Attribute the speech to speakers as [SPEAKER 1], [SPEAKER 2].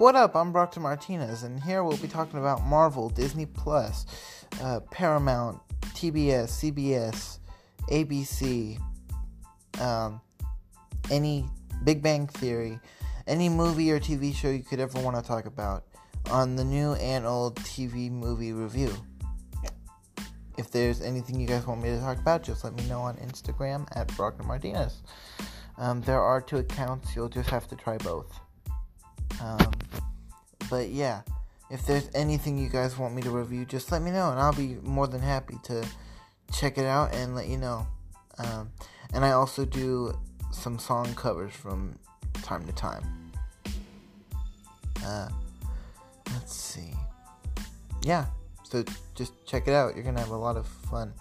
[SPEAKER 1] What up? I'm Brockton Martinez, and here we'll be talking about Marvel, Disney Plus, uh, Paramount, TBS, CBS, ABC, um, any Big Bang Theory, any movie or TV show you could ever want to talk about on the new and old TV movie review. If there's anything you guys want me to talk about, just let me know on Instagram at Brockton Martinez. Um, there are two accounts, you'll just have to try both. Um, but yeah, if there's anything you guys want me to review, just let me know, and I'll be more than happy to check it out and let you know. Um, and I also do some song covers from time to time. Uh, let's see. Yeah, so just check it out. You're gonna have a lot of fun.